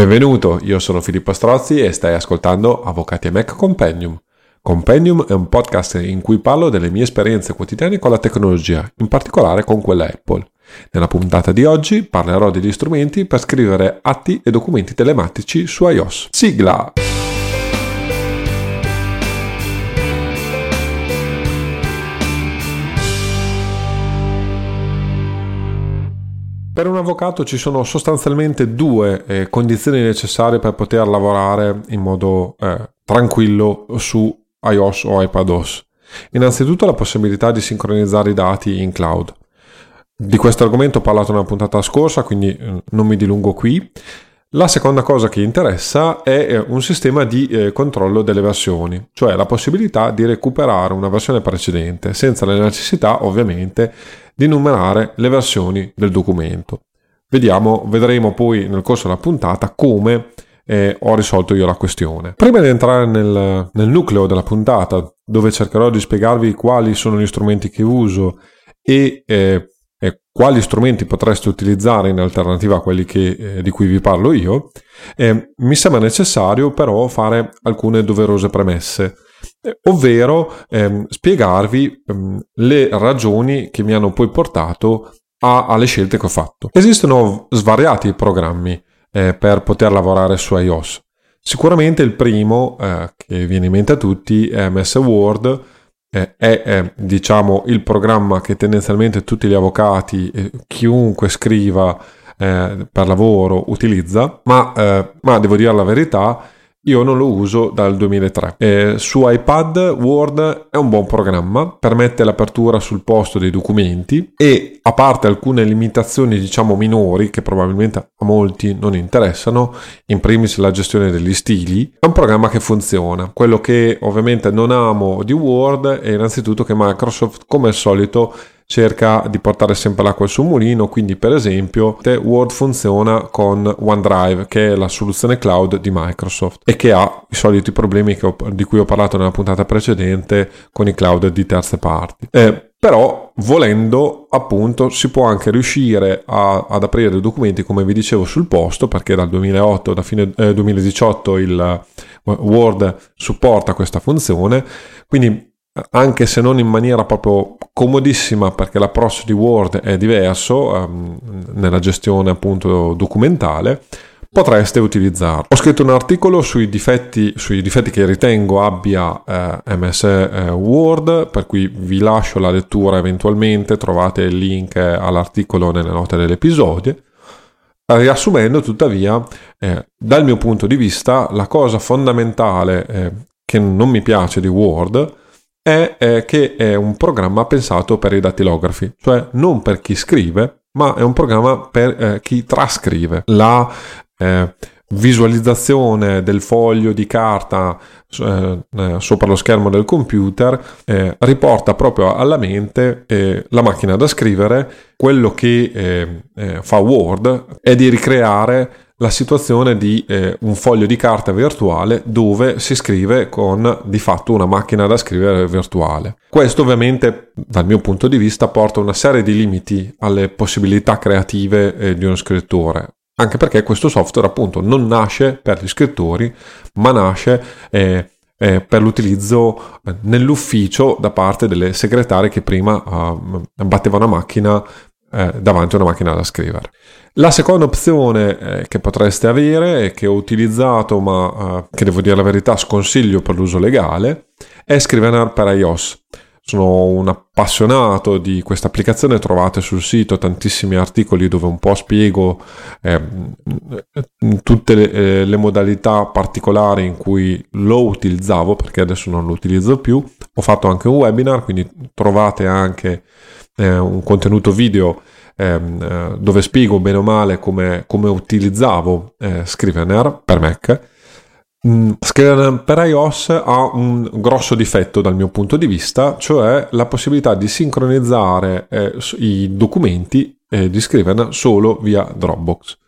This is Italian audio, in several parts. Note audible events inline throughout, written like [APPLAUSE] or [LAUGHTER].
Benvenuto, io sono Filippo Strozzi e stai ascoltando Avvocati e Mac Compendium. Compendium è un podcast in cui parlo delle mie esperienze quotidiane con la tecnologia, in particolare con quella Apple. Nella puntata di oggi parlerò degli strumenti per scrivere atti e documenti telematici su iOS. Sigla! Per un avvocato ci sono sostanzialmente due eh, condizioni necessarie per poter lavorare in modo eh, tranquillo su iOS o iPadOS. Innanzitutto la possibilità di sincronizzare i dati in cloud. Di questo argomento ho parlato nella puntata scorsa, quindi eh, non mi dilungo qui. La seconda cosa che interessa è eh, un sistema di eh, controllo delle versioni, cioè la possibilità di recuperare una versione precedente senza la necessità ovviamente di numerare le versioni del documento. Vediamo, vedremo poi nel corso della puntata come eh, ho risolto io la questione. Prima di entrare nel, nel nucleo della puntata, dove cercherò di spiegarvi quali sono gli strumenti che uso e eh, e quali strumenti potreste utilizzare in alternativa a quelli che, eh, di cui vi parlo io, eh, mi sembra necessario però fare alcune doverose premesse, eh, ovvero ehm, spiegarvi ehm, le ragioni che mi hanno poi portato a, alle scelte che ho fatto. Esistono svariati programmi eh, per poter lavorare su iOS. Sicuramente il primo eh, che viene in mente a tutti è MS Word, eh, è, è diciamo, il programma che tendenzialmente tutti gli avvocati, eh, chiunque scriva eh, per lavoro utilizza, ma, eh, ma devo dire la verità, io non lo uso dal 2003. Eh, su iPad Word è un buon programma, permette l'apertura sul posto dei documenti e a parte alcune limitazioni diciamo minori che probabilmente a molti non interessano, in primis la gestione degli stili, è un programma che funziona. Quello che ovviamente non amo di Word è innanzitutto che Microsoft come al solito cerca di portare sempre l'acqua al suo mulino, quindi per esempio Word funziona con OneDrive, che è la soluzione cloud di Microsoft e che ha i soliti problemi ho, di cui ho parlato nella puntata precedente con i cloud di terze parti. Eh, però volendo appunto si può anche riuscire a, ad aprire documenti come vi dicevo sul posto perché dal 2008 da fine eh, 2018 il Word supporta questa funzione quindi anche se non in maniera proprio comodissima perché l'approccio di Word è diverso um, nella gestione appunto documentale potreste utilizzarlo. Ho scritto un articolo sui difetti, sui difetti che ritengo abbia eh, MS eh, Word, per cui vi lascio la lettura eventualmente, trovate il link all'articolo nelle note dell'episodio. Riassumendo, tuttavia, eh, dal mio punto di vista, la cosa fondamentale eh, che non mi piace di Word è, è che è un programma pensato per i dattilografi, cioè non per chi scrive, ma è un programma per eh, chi trascrive. La eh, visualizzazione del foglio di carta eh, eh sopra lo schermo del computer eh, riporta proprio alla mente eh, la macchina da scrivere quello che eh, fa Word è di ricreare la situazione di eh, un foglio di carta virtuale dove si scrive con di fatto una macchina da scrivere virtuale. Questo ovviamente dal mio punto di vista porta una serie di limiti alle possibilità creative eh, di uno scrittore. Anche perché questo software appunto non nasce per gli scrittori, ma nasce eh, eh, per l'utilizzo eh, nell'ufficio da parte delle segretarie che prima uh, battevano a macchina eh, davanti a una macchina da scrivere. La seconda opzione eh, che potreste avere che ho utilizzato ma eh, che devo dire la verità sconsiglio per l'uso legale è Scrivener per iOS. Sono un appassionato di questa applicazione, trovate sul sito tantissimi articoli dove un po' spiego eh, tutte le, eh, le, modalità particolari in cui lo utilizzavo, perché adesso non lo utilizzo più. Ho fatto anche un webinar, quindi trovate anche eh, un contenuto video ehm, eh, dove spiego bene o male come, come utilizzavo eh, Scrivener per Mac. Mm, Scrivener per iOS ha un grosso difetto dal mio punto di vista, cioè la possibilità di sincronizzare eh, i documenti eh, di Scrivener solo via Dropbox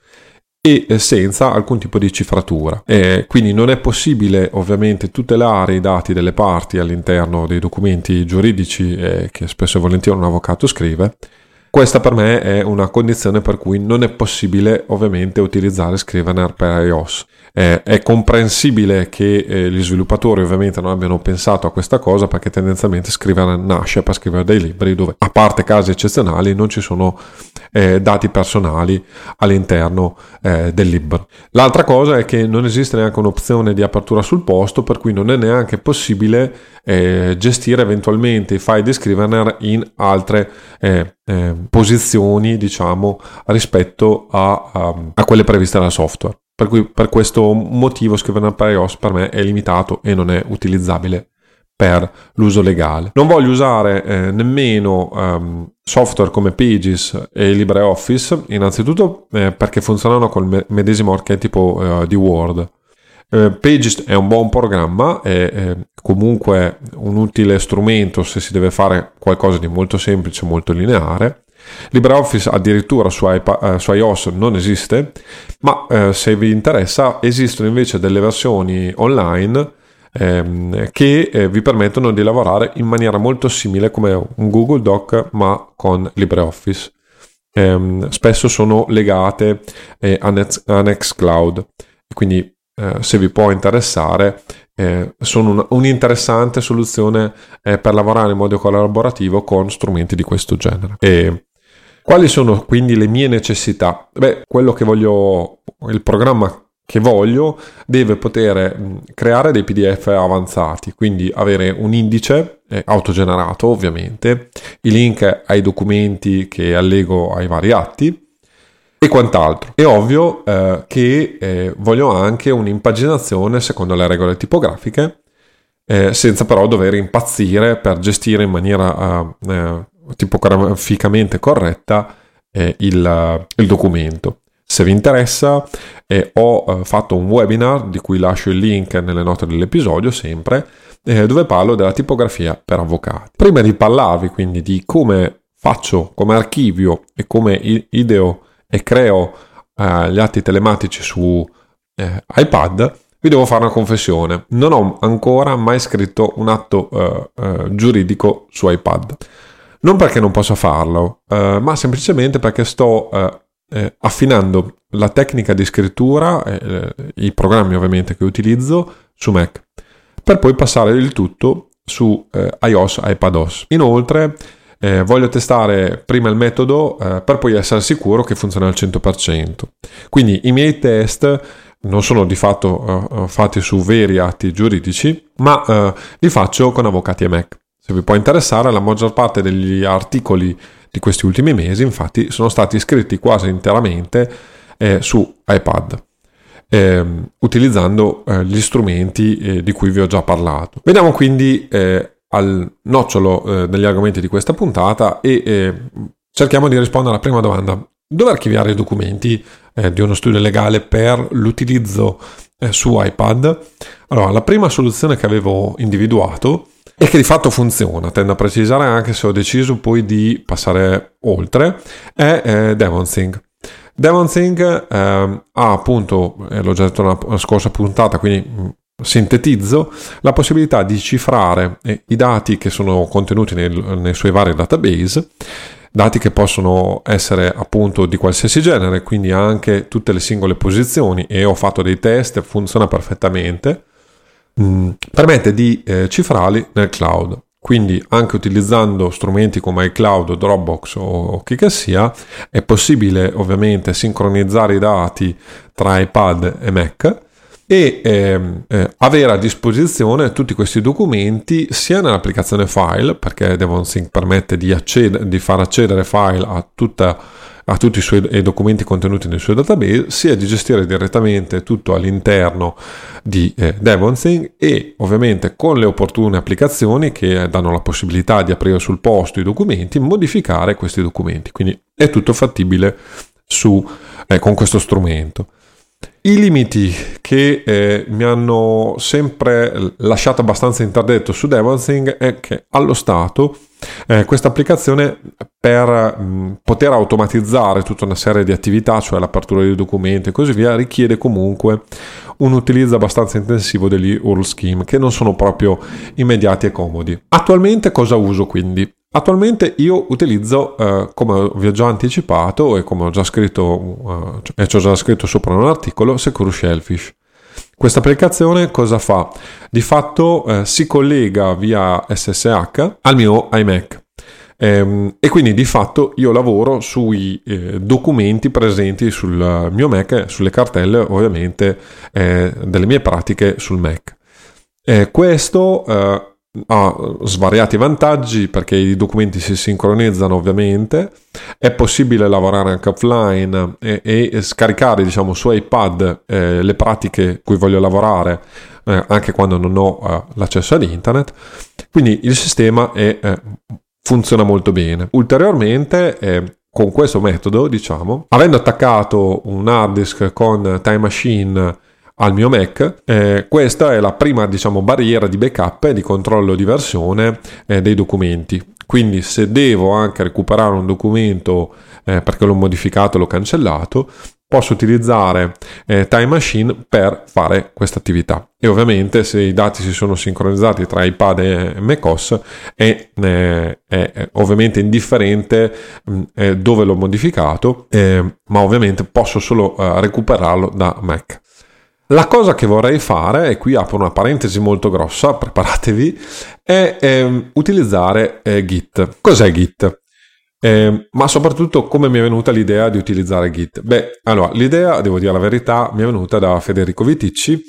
e eh, senza alcun tipo di cifratura. Eh, quindi non è possibile ovviamente tutelare i dati delle parti all'interno dei documenti giuridici eh, che spesso e volentieri un avvocato scrive Questa per me è una condizione per cui non è possibile ovviamente utilizzare Scrivener per iOS. Eh, è comprensibile che eh, gli sviluppatori ovviamente non abbiano pensato a questa cosa perché tendenzialmente Scrivener nasce per scrivere dei libri dove a parte casi eccezionali non ci sono eh, dati personali all'interno eh, del libro. L'altra cosa è che non esiste neanche un'opzione di apertura sul posto per cui non è neanche possibile eh, gestire eventualmente i file di Scrivener in altre eh, eh, posizioni, diciamo, rispetto a, a, a, quelle previste dal software. Per cui per questo motivo Scrivener per iOS per me è limitato e non è utilizzabile per l'uso legale. Non voglio usare eh, nemmeno um, software come Pages e LibreOffice, innanzitutto eh, perché funzionano col me- medesimo archetipo eh, di Word. Eh, Pages è un buon programma, è comunque un utile strumento se si deve fare qualcosa di molto semplice, molto lineare. LibreOffice addirittura su, iPad, eh, su iOS non esiste, ma eh, se vi interessa esistono invece delle versioni online ehm, che eh, vi permettono di lavorare in maniera molto simile come un Google Doc ma con LibreOffice. Ehm, spesso sono legate eh, a, Net, a Nextcloud, quindi eh, se vi può interessare, eh, sono un, un'interessante soluzione eh, per lavorare in modo collaborativo con strumenti di questo genere. E quali sono quindi le mie necessità? Beh, quello che voglio, il programma che voglio deve poter creare dei PDF avanzati, quindi avere un indice eh, autogenerato ovviamente, i link ai documenti che allego ai vari atti e quant'altro. È ovvio eh, che eh, voglio anche un'impaginazione secondo le regole tipografiche, eh, senza però dover impazzire per gestire in maniera eh, tipograficamente corretta eh, il, il, documento. Se vi interessa, ho fatto un webinar di cui lascio il link nelle note dell'episodio sempre, dove parlo della tipografia per avvocati. Prima di parlarvi quindi di come faccio, come archivio e come ideo e creo eh, gli atti telematici su eh, iPad, vi devo fare una confessione. Non ho ancora mai scritto un atto eh, eh giuridico su iPad. Non perché non possa farlo, eh, ma semplicemente perché sto eh, affinando la tecnica di scrittura, i programmi ovviamente che utilizzo su Mac, per poi passare il tutto su iOS, iPadOS. Inoltre, eh, voglio testare prima il metodo eh, per poi essere sicuro che funziona al 100%. Quindi i miei test non sono di fatto uh, fatti su veri atti giuridici, ma li faccio con avvocati e Mac. Se vi può interessare, la maggior parte degli articoli di questi ultimi mesi, infatti, sono stati scritti quasi interamente eh, su iPad. Eh, utilizzando eh, gli strumenti di cui vi ho già parlato. Vediamo quindi al nocciolo eh, degli argomenti di questa puntata e eh, cerchiamo di rispondere alla prima domanda. Dove archiviare i documenti eh, di uno studio legale per l'utilizzo eh, su iPad? Allora, la prima soluzione che avevo individuato e che di fatto funziona, tendo a precisare anche se ho deciso poi di passare oltre, è eh, DevonSync. DevonSync eh, ha appunto, eh, l'ho già detto nella scorsa puntata, quindi sintetizzo la possibilità di cifrare eh, i dati che sono contenuti nel, nei suoi vari database dati che possono essere appunto di qualsiasi genere, quindi anche tutte le singole posizioni e ho fatto dei test, funziona perfettamente, mm, permette di eh, cifrarli nel cloud. Quindi anche utilizzando strumenti come iCloud, Dropbox o chi che sia, è possibile ovviamente sincronizzare i dati tra iPad e Mac e ehm, eh, avere a disposizione tutti questi documenti sia nell'applicazione file perché DevonSync permette di, acced- di far accedere file a, tutta, a tutti i suoi i documenti contenuti nel suo database sia di gestire direttamente tutto all'interno di eh, DevonSync e ovviamente con le opportune applicazioni che danno la possibilità di aprire sul posto i documenti modificare questi documenti. Quindi è tutto fattibile su, eh, con questo strumento. I limiti che eh, mi hanno sempre lasciato abbastanza interdetto su DevonSync è che allo stato eh, questa applicazione per mh, poter automatizzare tutta una serie di attività, cioè l'apertura di documenti e così via, richiede comunque un utilizzo abbastanza intensivo degli URL scheme che non sono proprio immediati e comodi. Attualmente cosa uso quindi? Attualmente io utilizzo, eh, come vi ho già anticipato e come ho già scritto, eh, e ci ho già scritto sopra un articolo, Secure Shellfish. Questa applicazione cosa fa? Di fatto eh, si collega via SSH al mio iMac. Ehm, e quindi di fatto io lavoro sui eh, documenti presenti sul mio Mac, sulle cartelle ovviamente eh, delle mie pratiche sul Mac. Eh, questo ha svariati vantaggi perché i documenti si sincronizzano ovviamente, è possibile lavorare anche offline e, e scaricare diciamo su iPad le pratiche cui voglio lavorare anche quando non ho l'accesso ad internet, quindi il sistema è, funziona molto bene. Ulteriormente eh, con questo metodo, diciamo, avendo attaccato un hard disk con Time Machine al mio Mac. Eh, questa è la prima diciamo, barriera di backup e di controllo di versione eh, dei documenti. Quindi se devo anche recuperare un documento eh, perché l'ho modificato, l'ho cancellato, posso utilizzare eh, Time Machine per fare questa attività. E ovviamente se i dati si sono sincronizzati tra iPad e macOS è, eh, è ovviamente indifferente mh, mm, dove l'ho modificato, eh, ma ovviamente posso solo eh, recuperarlo da Mac. La cosa che vorrei fare, e qui apro una parentesi molto grossa, [LAUGHS] preparatevi, è eh, utilizzare eh, Git. Cos'è Git? Eh, ma soprattutto come mi è venuta l'idea di utilizzare Git? Beh, allora, l'idea, devo dire la verità, mi è venuta da Federico Viticci,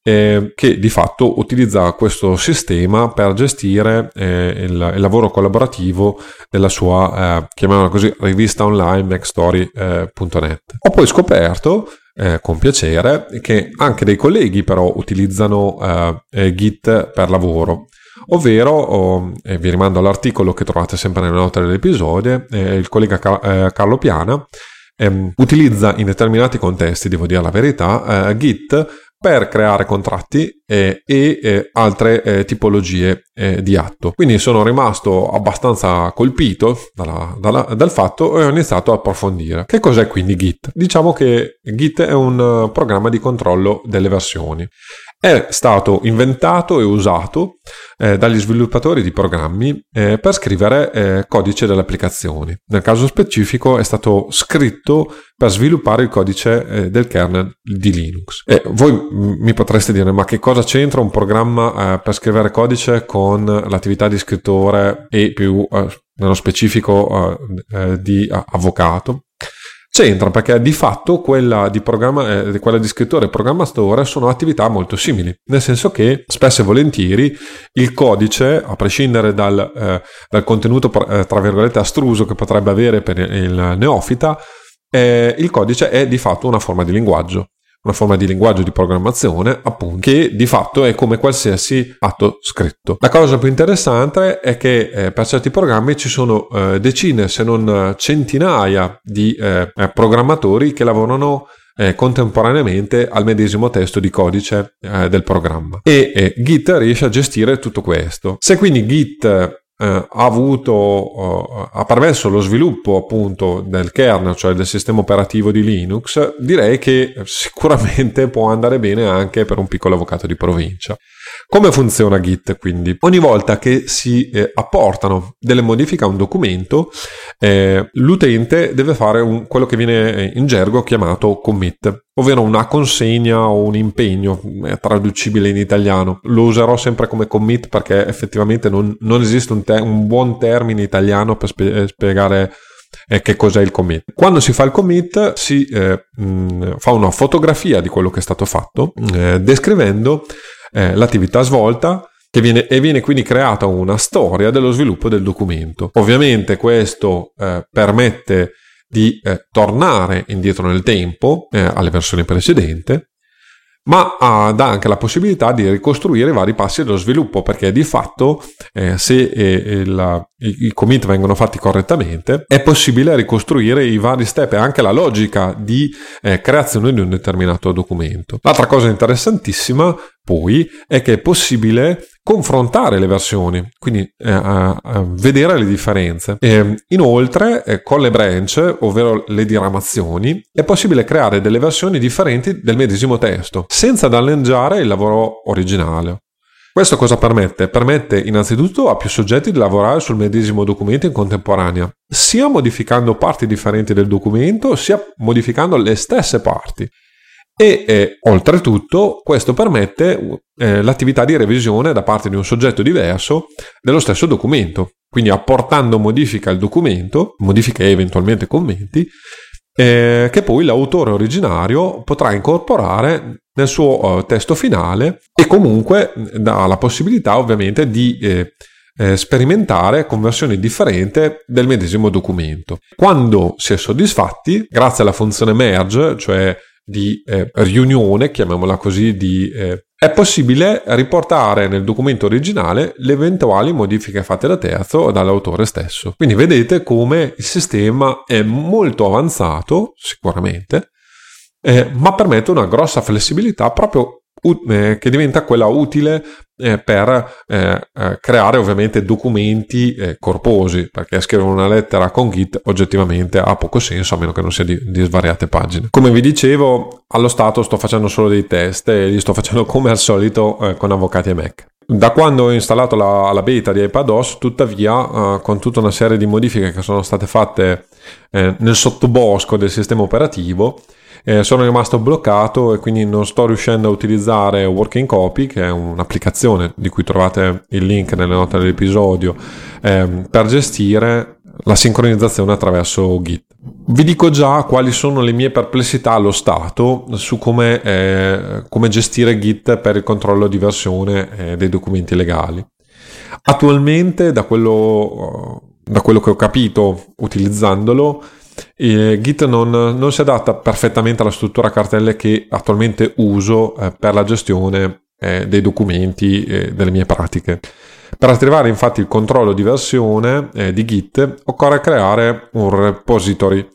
eh, che di fatto utilizza questo sistema per gestire eh, il, il, lavoro collaborativo della sua, eh, chiamiamola così, rivista online macstory.net. Ho poi scoperto eh, con piacere che anche dei colleghi però utilizzano eh, eh, Git per lavoro. Ovvero, oh, vi rimando all'articolo che trovate sempre nelle note dell'episodio, eh, il collega Car- eh, Carlo Piana ehm, utilizza in determinati contesti, devo dire la verità, eh, Git per creare contratti eh, e eh, altre eh, tipologie eh, di atto. Quindi sono rimasto abbastanza colpito dalla, dalla, dal fatto e ho iniziato a approfondire. Che cos'è quindi Git? Diciamo che Git è un programma di controllo delle versioni è stato inventato e usato eh, dagli sviluppatori di programmi eh, per scrivere eh, codice delle applicazioni. Nel caso specifico è stato scritto per sviluppare il codice eh, del kernel di Linux. E voi mi potreste dire ma che cosa c'entra un programma eh, per scrivere codice con l'attività di scrittore e più eh, nello specifico di avvocato? C'entra perché di fatto quella di, eh, quella di scrittore e programmatore sono attività molto simili, nel senso che spesso e volentieri il codice, a prescindere dal, eh, dal contenuto eh, tra virgolette astruso che potrebbe avere per il neofita, eh, il codice è di fatto una forma di linguaggio una forma di linguaggio di programmazione, appunto, che di fatto è come qualsiasi atto scritto. La cosa più interessante è che eh, per certi programmi ci sono eh, decine, se non centinaia di eh, eh programmatori che lavorano eh, contemporaneamente al medesimo testo di codice eh, del programma e Git riesce a gestire tutto questo. Se quindi Git ha avuto, eh, ha permesso lo sviluppo appunto del kernel, cioè del sistema operativo di Linux, direi che sicuramente può andare bene anche per un piccolo avvocato di provincia. Come funziona Git quindi? Ogni volta che si eh, apportano delle modifiche a un documento, eh, l'utente deve fare un, quello che viene eh, in gergo chiamato commit, ovvero una consegna o un impegno, è traducibile in italiano. Lo userò sempre come commit perché effettivamente non, non esiste un, te- un, buon termine italiano per spe- eh, spiegare eh, che cos'è il commit. Quando si fa il commit si eh, mh, fa una fotografia di quello che è stato fatto, eh, descrivendo eh, l'attività svolta viene, e viene quindi creata una storia dello sviluppo del documento. Ovviamente questo eh, permette di eh, tornare indietro nel tempo eh, alle versioni precedenti ma ha, dà anche la possibilità di ricostruire i vari passi dello sviluppo, perché di fatto eh, se eh, il, i, i, commit vengono fatti correttamente, è possibile ricostruire i vari step e anche la logica di eh, creazione di un determinato documento. L'altra cosa interessantissima poi è che è possibile confrontare le versioni, quindi eh, a, a vedere le differenze. E, inoltre, eh, con le branch, ovvero le diramazioni, è possibile creare delle versioni differenti del medesimo testo, senza danneggiare il lavoro originale. Questo cosa permette? Permette innanzitutto a più soggetti di lavorare sul medesimo documento in contemporanea, sia modificando parti differenti del documento, sia modificando le stesse parti. E eh, oltretutto questo permette eh, l'attività di revisione da parte di un soggetto diverso dello stesso documento, quindi apportando modifica al documento, modifiche e eventualmente commenti, eh, che poi l'autore originario potrà incorporare nel suo uh, testo finale e comunque dà la possibilità ovviamente di eh, eh, sperimentare con versioni differenti del medesimo documento. Quando si è soddisfatti, grazie alla funzione merge, cioè di eh, riunione, chiamiamola così, di, eh, è possibile riportare nel documento originale le eventuali modifiche fatte da terzo o dall'autore stesso. Quindi vedete come il sistema è molto avanzato, sicuramente, eh, ma permette una grossa flessibilità proprio che diventa quella utile eh, per eh, eh, creare ovviamente documenti eh, corposi, perché scrivere una lettera con Git oggettivamente ha poco senso a meno che non sia di, di, svariate pagine. Come vi dicevo, allo stato sto facendo solo dei test e li sto facendo [LAUGHS] come al solito con avvocati e Mac. Da quando ho installato la, la beta di iPadOS, tuttavia, con tutta una serie di modifiche che sono state fatte nel sottobosco del sistema operativo, eh, sono rimasto bloccato e quindi non sto riuscendo a utilizzare Working Copy, che è un'applicazione di cui trovate il link nelle note dell'episodio, ehm, per gestire la sincronizzazione attraverso Git. Vi dico già quali sono le mie perplessità allo stato su come, eh, come gestire Git per il controllo di versione eh, dei documenti legali. Attualmente, da quello, da quello che ho capito utilizzandolo, e Git non, non, si adatta perfettamente alla struttura cartelle che attualmente uso eh, per la gestione eh, dei documenti e delle mie pratiche. Per attivare infatti il controllo di versione eh, di Git occorre creare un repository,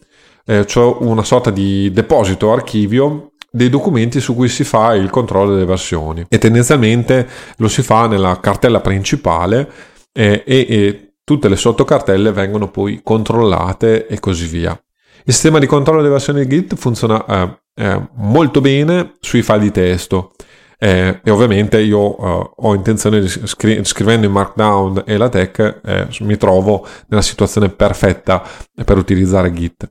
eh, cioè una sorta di deposito archivio dei documenti su cui si fa il controllo delle versioni e tendenzialmente lo si fa nella cartella principale eh, e, e Tutte le sottocartelle vengono poi controllate e così via. Il sistema di controllo delle versioni di Git funziona eh, eh, molto bene sui file di testo eh, e ovviamente io eh, ho intenzione di scri- scrivendo in Markdown e la tech eh, mi trovo nella situazione perfetta per utilizzare Git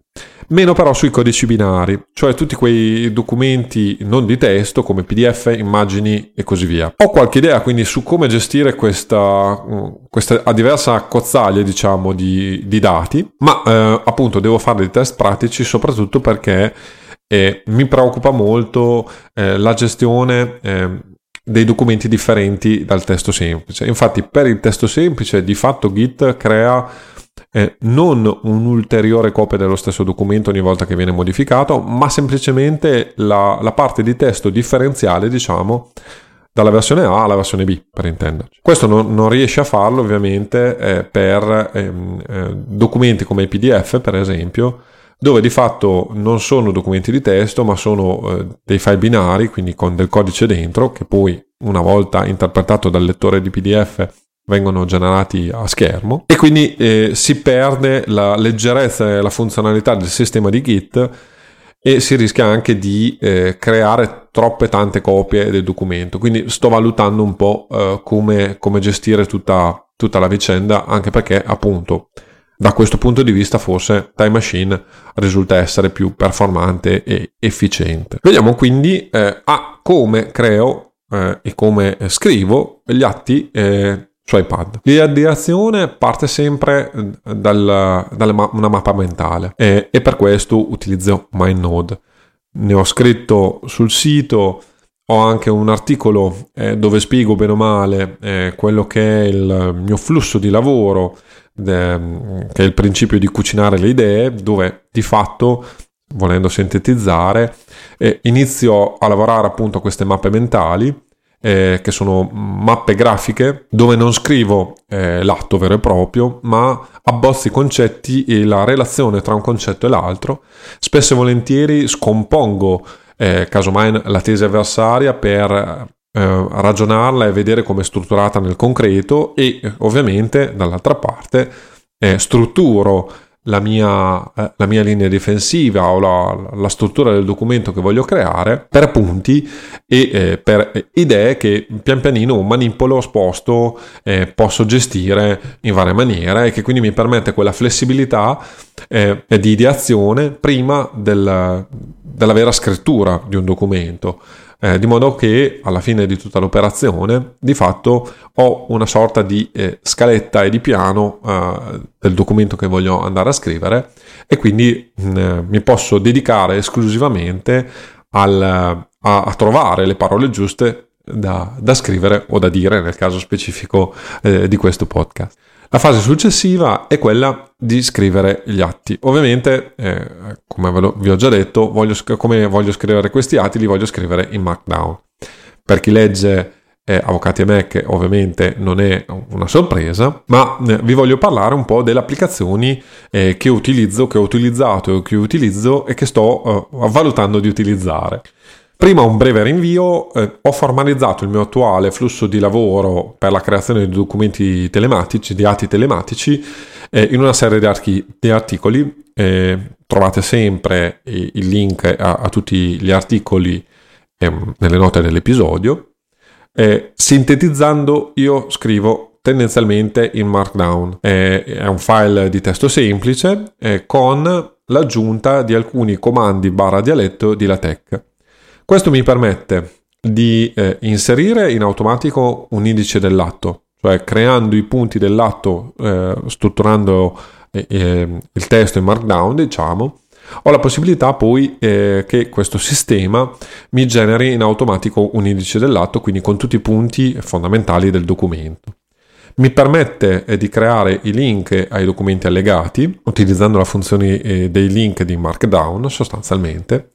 meno però sui codici binari, cioè tutti quei documenti non di testo come PDF, immagini e così via. Ho qualche idea quindi su come gestire questa, mm, questa diversa accozzaglia diciamo di, di dati, ma eh, appunto devo fare dei test pratici soprattutto perché eh, mi preoccupa molto eh, la gestione eh, dei documenti differenti dal testo semplice. Infatti per il testo semplice di fatto Git crea eh, non un'ulteriore copia dello stesso documento ogni volta che viene modificato, ma semplicemente la, la parte di testo differenziale, diciamo, dalla versione A alla versione B, per intenderci. Questo non, non riesce a farlo ovviamente eh, per ehm, eh, documenti come i PDF, per esempio, dove di fatto non sono documenti di testo, ma sono eh, dei file binari, quindi con del codice dentro, che poi una volta interpretato dal lettore di PDF vengono generati a schermo e quindi eh, si perde la leggerezza e la funzionalità del sistema di Git e si rischia anche di eh, creare troppe tante copie del documento. Quindi sto valutando un po' eh, come, come, gestire tutta, tutta la vicenda, anche perché appunto da questo punto di vista forse Time Machine risulta essere più performante e efficiente. Vediamo quindi eh, a come creo eh, e come scrivo gli atti eh, su iPad. Azione parte sempre dal, da ma- una mappa mentale e, e, per questo utilizzo MindNode. Ne ho scritto sul sito, ho anche un articolo eh, dove spiego bene o male eh, quello che è il mio flusso di lavoro, de, che è il principio di cucinare le idee, dove di fatto volendo sintetizzare, eh, inizio a lavorare appunto a queste mappe mentali eh, che sono mappe grafiche dove non scrivo eh, l'atto vero e proprio, ma abbozzo i concetti e la relazione tra un concetto e l'altro. Spesso e volentieri scompongo eh, casomai la tesi avversaria per eh, ragionarla e vedere come è strutturata nel concreto e ovviamente dall'altra parte eh, strutturo la mia, eh, la mia, linea difensiva o la, la, struttura del documento che voglio creare per punti e eh, per idee che pian pianino manipolo, sposto, eh, posso gestire in varie maniere e che quindi mi permette quella flessibilità eh, di ideazione prima del, della vera scrittura di un documento eh, di modo che alla fine di tutta l'operazione di fatto ho una sorta di eh, scaletta e di piano eh, del documento che voglio andare a scrivere e quindi mh, mm, mi posso dedicare esclusivamente al, a, a, trovare le parole giuste da, da, scrivere o da dire nel caso specifico eh, di questo podcast. La fase successiva è quella di scrivere gli atti. Ovviamente, eh, come lo, vi ho già detto, voglio, come voglio scrivere questi atti, li voglio scrivere in Markdown. Per chi legge eh, Avvocati e Mac ovviamente non è una sorpresa, ma eh, vi voglio parlare un po' delle applicazioni eh, che utilizzo, che ho utilizzato e che utilizzo e che sto eh, valutando di utilizzare. Prima un breve rinvio, eh, ho formalizzato il mio attuale flusso di lavoro per la creazione di documenti telematici, di atti telematici, eh, in una serie di, archi- di articoli. Eh, trovate sempre il link a, a tutti gli articoli ehm, nelle note dell'episodio. sintetizzando, io scrivo tendenzialmente in Markdown. è un file di testo semplice con l'aggiunta di alcuni comandi barra dialetto di LaTeX. Questo mi permette di eh, inserire in automatico un indice dell'atto, cioè creando i punti dell'atto, eh, strutturando eh, ehm, il testo in Markdown, diciamo, ho la possibilità poi eh, che questo sistema mi generi in automatico un indice dell'atto, quindi con tutti i punti fondamentali del documento. Mi permette eh, di creare i link ai documenti allegati utilizzando la funzione eh, dei link di Markdown sostanzialmente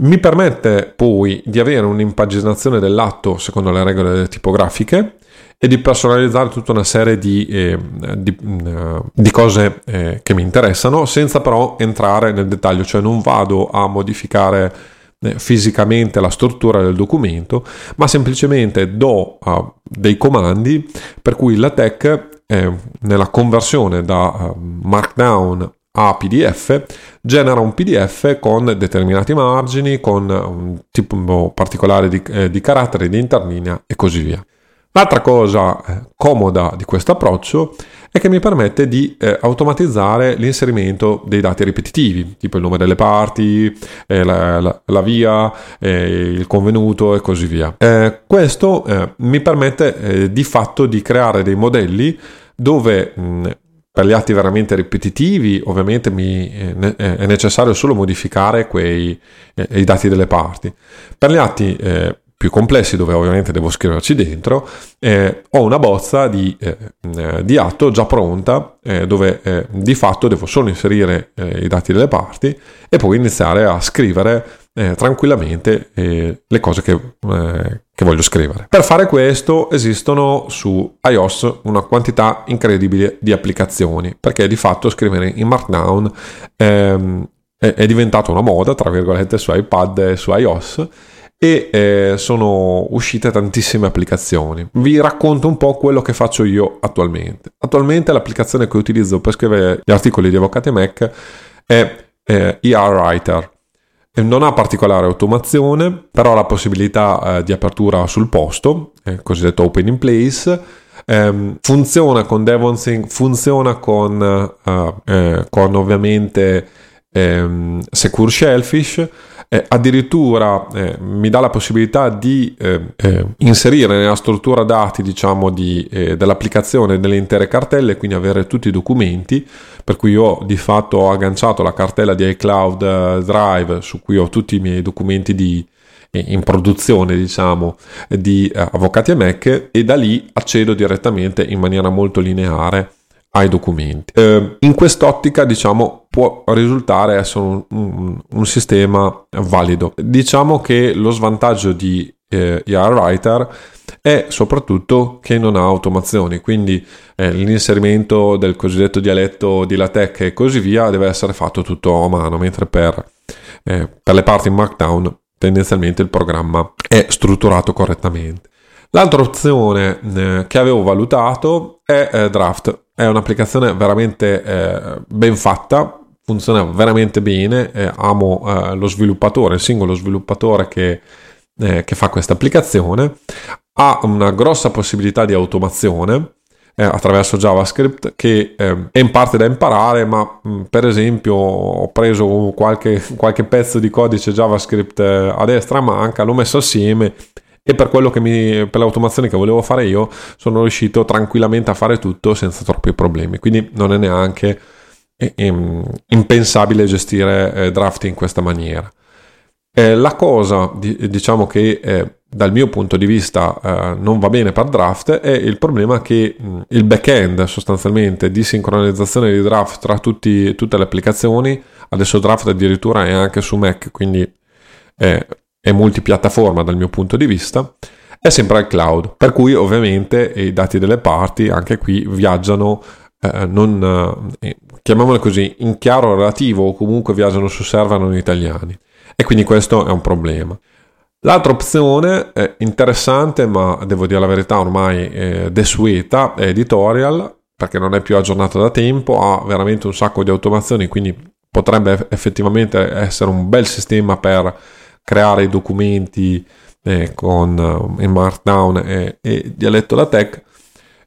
mi permette poi di avere un'impaginazione dell'atto secondo le regole tipografiche e di personalizzare tutta una serie di, eh, di, uh, di cose eh, che mi interessano senza però entrare nel dettaglio, cioè non vado a modificare eh, fisicamente la struttura del documento, ma semplicemente do uh, dei comandi per cui la tech eh, nella conversione da uh, Markdown a PDF, genera un PDF con determinati margini, con un tipo particolare di, eh, di carattere, di interlinea e così via. L'altra cosa eh, comoda di questo approccio è che mi permette di eh, automatizzare l'inserimento dei dati ripetitivi, tipo il nome delle parti, eh, la, la, la, via, eh, il convenuto e così via. Eh, questo eh, mi permette di fatto di creare dei modelli dove mh, per gli atti veramente ripetitivi, ovviamente mi, eh, è necessario solo modificare quei, eh, i dati delle parti. Per gli atti eh, più complessi, dove ovviamente devo scriverci dentro, eh, ho una bozza di, eh, eh, di, atto già pronta, dove di fatto devo solo inserire i dati delle parti e poi iniziare a scrivere eh, tranquillamente eh, le cose che, eh, che, voglio scrivere. Per fare questo esistono su iOS una quantità incredibile di applicazioni, perché di fatto scrivere in Markdown ehm, è, è diventata una moda, tra virgolette, su iPad e su iOS e eh, sono uscite tantissime applicazioni. Vi racconto un po' quello che faccio io attualmente. Attualmente l'applicazione che utilizzo per scrivere gli articoli di Avvocati Mac è eh, ER Writer non ha particolare automazione, però ha la possibilità eh, di apertura sul posto, eh, cosiddetto open in place. Eh, funziona con DevonSync, funziona con, uh, con ovviamente ehm, Secure Shellfish eh, addirittura eh, mi dà la possibilità di eh, eh inserire nella struttura dati diciamo di, eh, dell'applicazione delle intere cartelle quindi avere tutti i documenti per cui io di fatto ho agganciato la cartella di iCloud Drive su cui ho tutti i miei documenti di, in produzione diciamo di avvocati e Mac e da lì accedo direttamente in maniera molto lineare ai documenti. Eh, in quest'ottica, diciamo, può risultare essere un, un, un, sistema valido. Diciamo che lo svantaggio di eh, ER Writer è soprattutto che non ha automazioni, quindi eh, l'inserimento del cosiddetto dialetto di LaTeX e così via deve essere fatto tutto a mano, mentre per, eh, per le parti in Markdown tendenzialmente il programma è strutturato correttamente. L'altra opzione eh, che avevo valutato è eh, Draft è un'applicazione veramente eh, ben fatta, funziona veramente bene, eh, amo eh, lo sviluppatore, il singolo sviluppatore che, eh, che fa questa applicazione, ha una grossa possibilità di automazione eh, attraverso JavaScript che eh, è in parte da imparare, ma mh, per esempio ho preso qualche, qualche, pezzo di codice JavaScript eh, a destra manca, l'ho messo assieme e per mi, per l'automazione che volevo fare io sono riuscito tranquillamente a fare tutto senza troppi problemi. Quindi non è neanche eh, ehm, impensabile gestire eh, draft in questa maniera. Eh, la cosa, diciamo che eh, dal mio punto di vista eh, non va bene per draft è il problema che mh, il back-end sostanzialmente di sincronizzazione di draft tra tutti, tutte le applicazioni, adesso draft addirittura è anche su Mac, quindi è, è multipiattaforma dal mio punto di vista, è sempre al cloud, per cui ovviamente i dati delle parti anche qui viaggiano eh, non, eh, chiamiamole così, in chiaro relativo o comunque viaggiano su server non italiani e quindi questo è un problema. L'altra opzione è interessante, ma devo dire la verità, ormai è desueta, è editorial, perché non è più aggiornata da tempo, ha veramente un sacco di automazioni, quindi potrebbe effettivamente essere un bel sistema per creare i documenti eh, con eh, in Markdown e, e dialetto da tech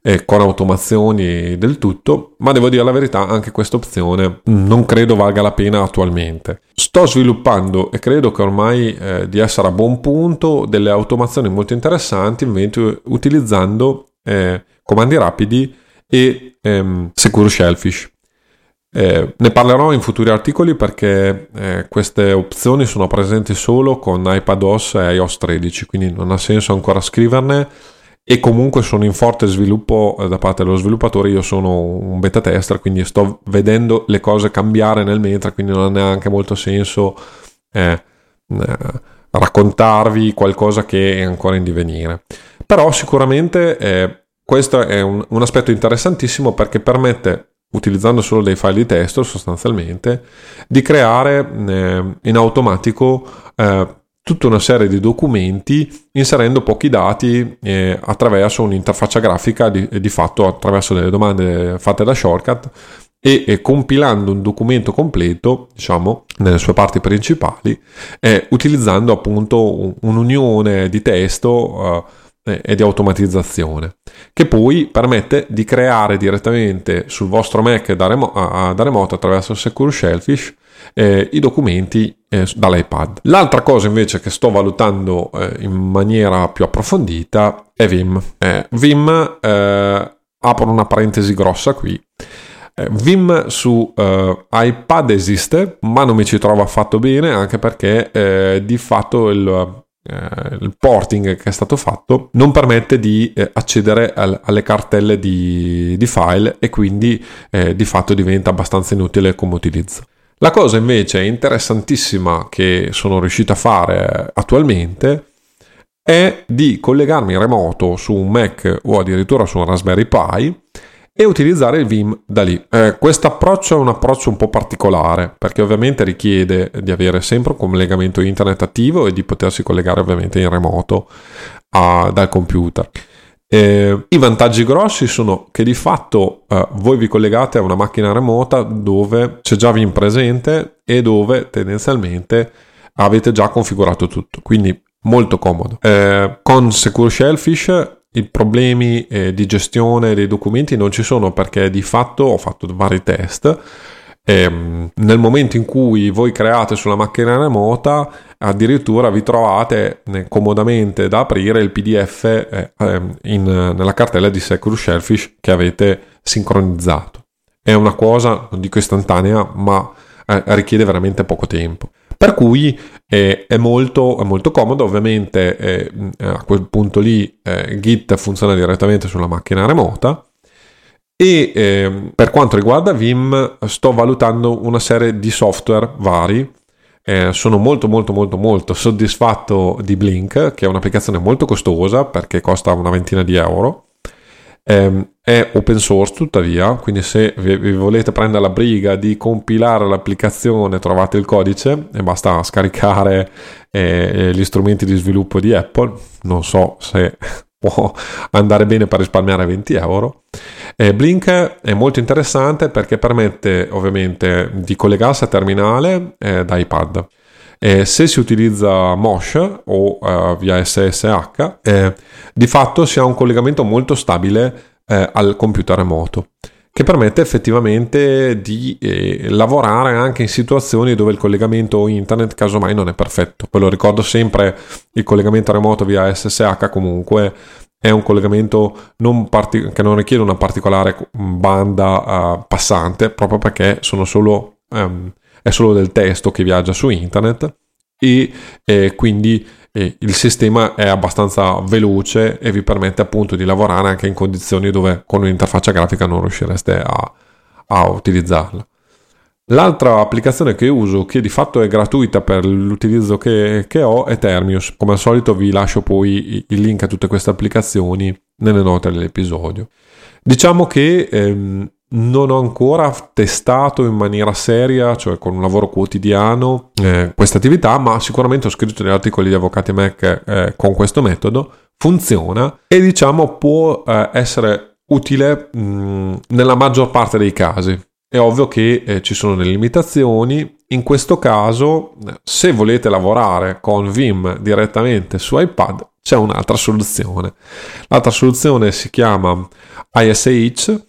e con automazioni del tutto, ma devo dire la verità, anche questa opzione non credo valga la pena attualmente. Sto sviluppando e credo che ormai eh, di essere a buon punto delle automazioni molto interessanti invece utilizzando eh, comandi rapidi e ehm, Secure Shellfish. Eh, ne parlerò in futuri articoli perché eh, queste opzioni sono presenti solo con iPadOS e iOS 13, quindi non ha senso ancora scriverne e comunque sono in forte sviluppo eh, da parte dello sviluppatore. Io sono un beta tester, quindi sto vedendo le cose cambiare nel mentre, quindi non ha neanche molto senso eh, eh, raccontarvi qualcosa che è ancora in divenire. Però sicuramente eh, questo è un, un aspetto interessantissimo perché permette utilizzando solo dei file di testo sostanzialmente, di creare eh, in automatico eh, tutta una serie di documenti inserendo pochi dati eh, attraverso un'interfaccia grafica di, di, fatto attraverso delle domande fatte da shortcut e, e compilando un documento completo diciamo nelle sue parti principali eh, utilizzando appunto un'unione di testo eh, e di automatizzazione che poi permette di creare direttamente sul vostro Mac da, remo- da remoto attraverso Secure Shellfish eh, i documenti eh, dall'iPad. L'altra cosa invece che sto valutando eh, in maniera più approfondita è Vim. Eh, Vim, eh, apro una parentesi grossa qui. Eh, Vim su iPad esiste, ma non mi ci trovo affatto bene, anche perché di fatto il, il porting che è stato fatto non permette di eh, accedere al, alle cartelle di, di, file e quindi eh, di fatto diventa abbastanza inutile come utilizzo. La cosa invece interessantissima che sono riuscito a fare attualmente è di collegarmi in remoto su un Mac o addirittura su un Raspberry Pi e utilizzare il Vim da lì. Eh, questo approccio è un approccio un po' particolare perché ovviamente richiede di avere sempre un collegamento internet attivo e di potersi collegare ovviamente in remoto a, dal computer. Eh, I vantaggi grossi sono che di fatto eh, voi vi collegate a una macchina remota dove c'è già Vim presente e dove tendenzialmente avete già configurato tutto, quindi molto comodo. Eh, con Secure Shellfish i problemi eh, di gestione dei documenti non ci sono perché di fatto ho fatto vari test ehm, nel momento in cui voi create sulla macchina remota, addirittura vi trovate eh, comodamente da aprire il PDF eh, ehm, in, nella cartella di Secure Shellfish che avete sincronizzato. È una cosa, non dico istantanea, ma eh, richiede veramente poco tempo. Per cui eh, è, molto, è, molto, comodo, ovviamente eh, a quel punto lì eh, Git funziona direttamente sulla macchina remota e eh, per quanto riguarda Vim sto valutando una serie di software vari. Eh, sono molto molto molto molto soddisfatto di Blink, che è un'applicazione molto costosa perché costa una ventina di euro. Eh, è open source tuttavia, quindi se vi, volete prendere la briga di compilare l'applicazione trovate il codice e basta scaricare eh, gli strumenti di sviluppo di Apple. Non so se [LAUGHS] può andare bene per risparmiare 20 euro Eh, Blink è molto interessante perché permette ovviamente di collegarsi a terminale eh, da iPad. Eh, se si utilizza Mosh o uh, via SSH, eh, di fatto si ha un collegamento molto stabile eh, al computer remoto che permette effettivamente di eh, lavorare anche in situazioni dove il collegamento internet casomai non è perfetto. Ve lo ricordo sempre, il collegamento remoto via SSH comunque è un collegamento non partic- che non richiede una particolare banda uh, passante proprio perché solo, um, è solo del testo che viaggia su internet e eh, quindi eh, il sistema è abbastanza veloce e vi permette appunto di lavorare anche in condizioni dove con un'interfaccia grafica non riuscireste a, a utilizzarla. L'altra applicazione che uso, che di fatto è gratuita per l'utilizzo che, che, ho, è Termius. Come al solito vi lascio poi il link a tutte queste applicazioni nelle note dell'episodio. Diciamo che ehm, non ho ancora testato in maniera seria, cioè con un lavoro quotidiano, eh, questa attività, ma sicuramente ho scritto degli articoli di Avvocati Mac eh, con questo metodo. Funziona e diciamo può eh, essere utile mh, nella maggior parte dei casi. È ovvio che eh, ci sono delle limitazioni. In questo caso, se volete lavorare con Vim direttamente su iPad, c'è un'altra soluzione. L'altra soluzione si chiama ISH,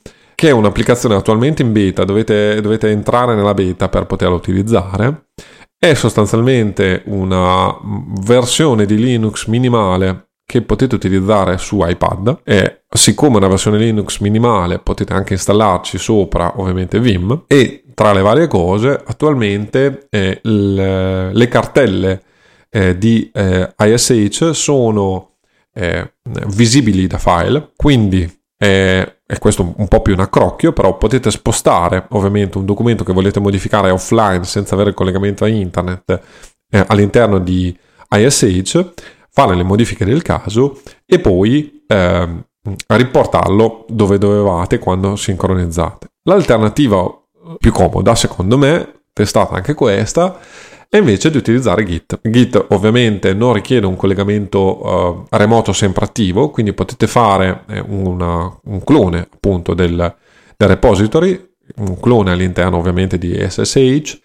che è un'applicazione attualmente in beta, dovete, dovete entrare nella beta per poterla utilizzare. È sostanzialmente una versione di Linux minimale che potete utilizzare su iPad. E siccome è una versione Linux minimale potete anche installarci sopra ovviamente Vim. E tra le varie cose attualmente eh, le, le, cartelle eh, di eh, ISH sono eh, visibili da file. Quindi e questo un po' più un accrocchio, però potete spostare ovviamente un documento che volete modificare offline senza avere collegamento a internet eh, all'interno di ISH fare le modifiche del caso e poi eh, riportarlo dove dovevate quando sincronizzate. L'alternativa più comoda, secondo me, testata anche questa, è invece di utilizzare Git. Git ovviamente non richiede un collegamento uh, remoto sempre attivo, quindi potete fare eh, una, un clone appunto del, del repository, un clone all'interno ovviamente di SSH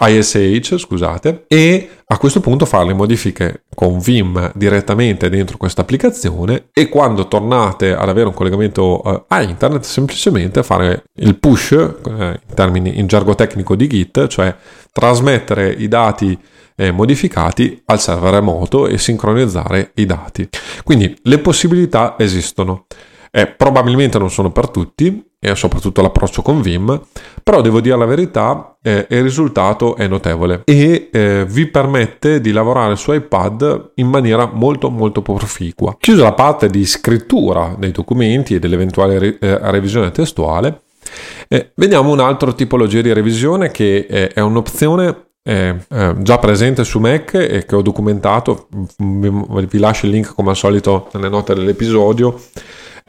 ISH, scusate, e a questo punto fare le modifiche con Vim direttamente dentro questa applicazione e quando tornate ad avere un collegamento uh, a internet semplicemente fare il push uh, in termini in gergo tecnico di Git, cioè trasmettere i dati eh, modificati al server remoto e sincronizzare i dati. Quindi le possibilità esistono. Eh, probabilmente non sono per tutti, e soprattutto l'approccio con Vim, però devo dire la verità, eh, il risultato è notevole. E eh, vi permette di lavorare su iPad in maniera molto molto proficua. Chiusa la parte di scrittura dei documenti e dell'eventuale re- eh, revisione testuale, eh, vediamo un'altra tipologia di revisione che eh, è un'opzione eh, già presente su Mac e che ho documentato, vi, vi lascio il link come al solito nelle note dell'episodio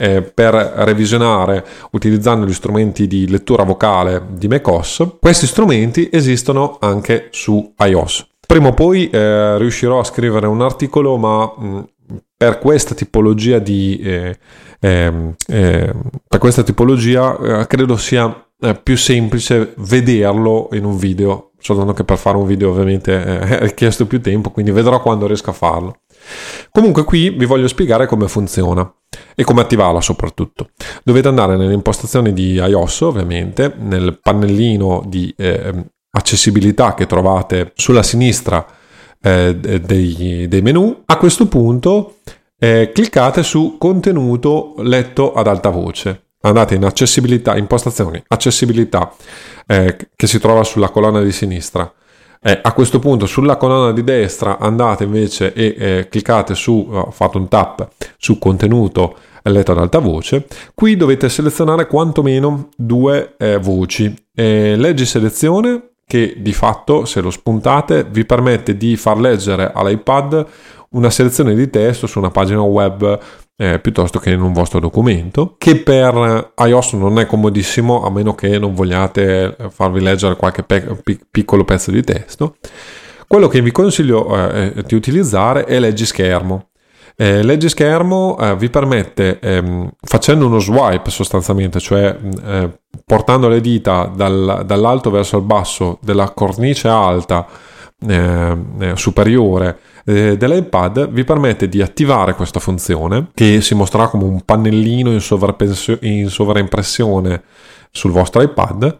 eh, per revisionare utilizzando gli strumenti di lettura vocale di macOS. Questi strumenti esistono anche su iOS. Prima o poi eh, riuscirò a scrivere un articolo, ma mh, per questa tipologia di eh, ehm, eh, per questa tipologia eh, credo sia eh, più semplice vederlo in un video soltanto che per fare un video ovviamente [LAUGHS] è richiesto più tempo quindi vedrò quando riesco a farlo comunque qui vi voglio spiegare come funziona e come attivarla soprattutto. Dovete andare nelle impostazioni di iOS ovviamente, nel pannellino di eh, accessibilità che trovate sulla sinistra eh, dei, dei, menu. A questo punto eh, cliccate su contenuto letto ad alta voce. Andate in accessibilità, impostazioni, accessibilità eh, che si trova sulla colonna di sinistra. Eh, a questo punto sulla colonna di destra andate invece e eh, cliccate su, oh, fate un tap su contenuto letto ad alta voce. Qui dovete selezionare quantomeno due eh, voci. Eh, leggi selezione che di fatto se lo spuntate vi permette di far leggere all'iPad una selezione di testo su una pagina web eh, piuttosto che in un vostro documento, che per iOS non è comodissimo a meno che non vogliate eh, farvi leggere qualche pe- piccolo pezzo di testo. Quello che vi consiglio eh, di utilizzare è Leggischermo. Eh, leggi schermo eh, vi permette, ehm, facendo uno swipe sostanzialmente, cioè eh, portando le dita dal, dall'alto verso il basso della cornice alta eh, eh, superiore eh, dell'iPad, vi permette di attivare questa funzione che si mostrerà come un pannellino in, in sovraimpressione sul vostro iPad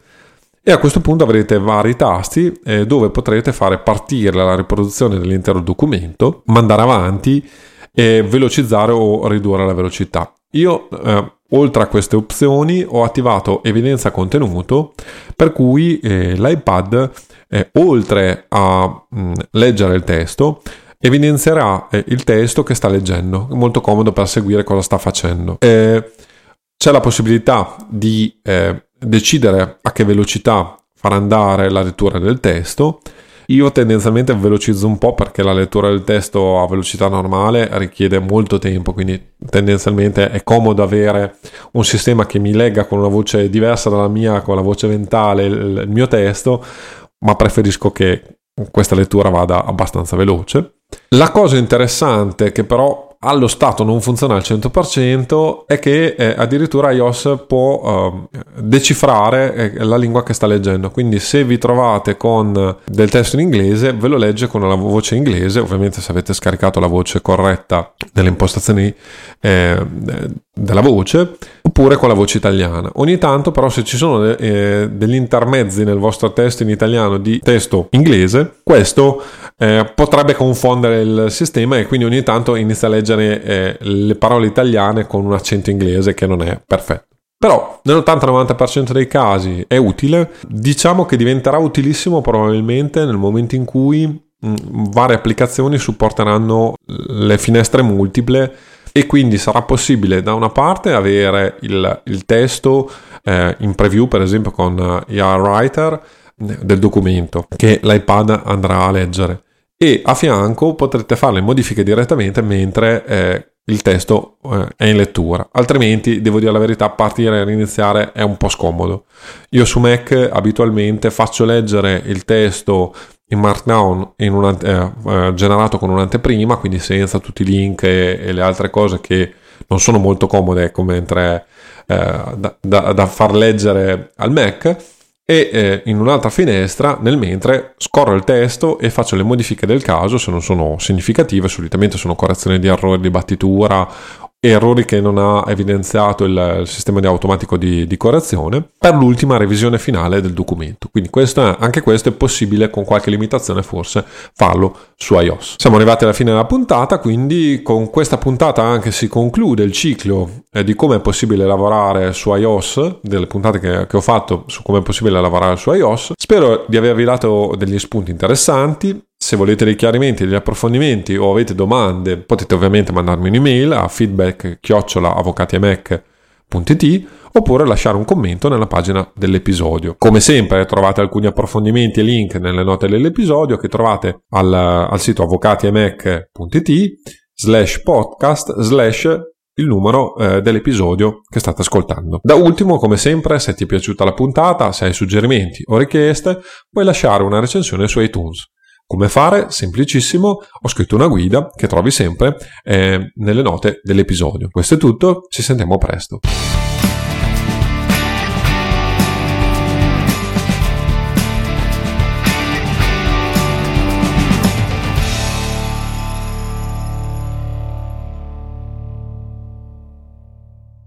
e a questo punto avrete vari tasti eh, dove potrete fare partire la riproduzione dell'intero documento, mandare avanti e velocizzare o ridurre la velocità. Io, eh, oltre a queste opzioni, ho attivato evidenza contenuto, per cui eh, l'iPad, eh, oltre a mh, mm, leggere il testo, evidenzierà eh, il testo che sta leggendo, è molto comodo per seguire cosa sta facendo. Eh, c'è la possibilità di eh, decidere a che velocità far andare la lettura del testo io tendenzialmente velocizzo un po' perché la lettura del testo a velocità normale richiede molto tempo, quindi tendenzialmente è comodo avere un sistema che mi legga con una voce diversa dalla mia, con la voce mentale, il mio testo, ma preferisco che questa lettura vada abbastanza veloce. La cosa interessante che però allo stato non funziona al 100% è che eh, addirittura iOS può eh, decifrare eh, la lingua che sta leggendo. Quindi se vi trovate con del testo in inglese, ve lo legge con la voce inglese, ovviamente se avete scaricato la voce corretta nelle impostazioni eh, della voce, oppure con la voce italiana. Ogni tanto però se ci sono eh, degli intermezzi nel vostro testo in italiano di testo inglese, questo eh, potrebbe confondere il sistema e quindi ogni tanto inizia a leggere eh, le parole italiane con un accento inglese che non è perfetto. Però nell'80-90% dei casi è utile, diciamo che diventerà utilissimo probabilmente nel momento in cui mh, varie applicazioni supporteranno le finestre multiple e quindi sarà possibile da una parte avere il, il testo eh, in preview per esempio con ER Writer eh, del documento che l'iPad andrà a leggere. E a fianco potrete fare le modifiche direttamente mentre eh, il testo eh, è in lettura. Altrimenti, devo dire la verità, partire e riniziare è un po' scomodo. Io su Mac abitualmente faccio leggere il testo in Markdown in una, eh, eh, generato con un'anteprima, quindi senza tutti i link e, e, le altre cose che non sono molto comode ecco, mentre, eh, da, da, da far leggere al Mac e eh, in un'altra finestra nel mentre scorro il testo e faccio le modifiche del caso se non sono significative, solitamente sono correzioni di errori di battitura errori che non ha evidenziato il, sistema di automatico di, di, correzione per l'ultima revisione finale del documento. Quindi questo è, anche questo è possibile con qualche limitazione forse farlo su iOS. Siamo arrivati alla fine della puntata, quindi con questa puntata anche si conclude il ciclo eh, di come è possibile lavorare su iOS, delle puntate che, che ho fatto su come è possibile lavorare su iOS. Spero di avervi dato degli spunti interessanti. Se volete dei chiarimenti, degli approfondimenti o avete domande, potete ovviamente mandarmi un'email a feedback-avvocatiemac.it oppure lasciare un commento nella pagina dell'episodio. Come sempre trovate alcuni approfondimenti e link nelle note dell'episodio che trovate al, al sito avvocatiemac.it slash podcast slash il numero eh, dell'episodio che state ascoltando. Da ultimo, come sempre, se ti è piaciuta la puntata, se hai suggerimenti o richieste, puoi lasciare una recensione su iTunes. Come fare? Semplicissimo, ho scritto una guida che trovi sempre eh, nelle note dell'episodio. Questo è tutto, ci sentiamo presto.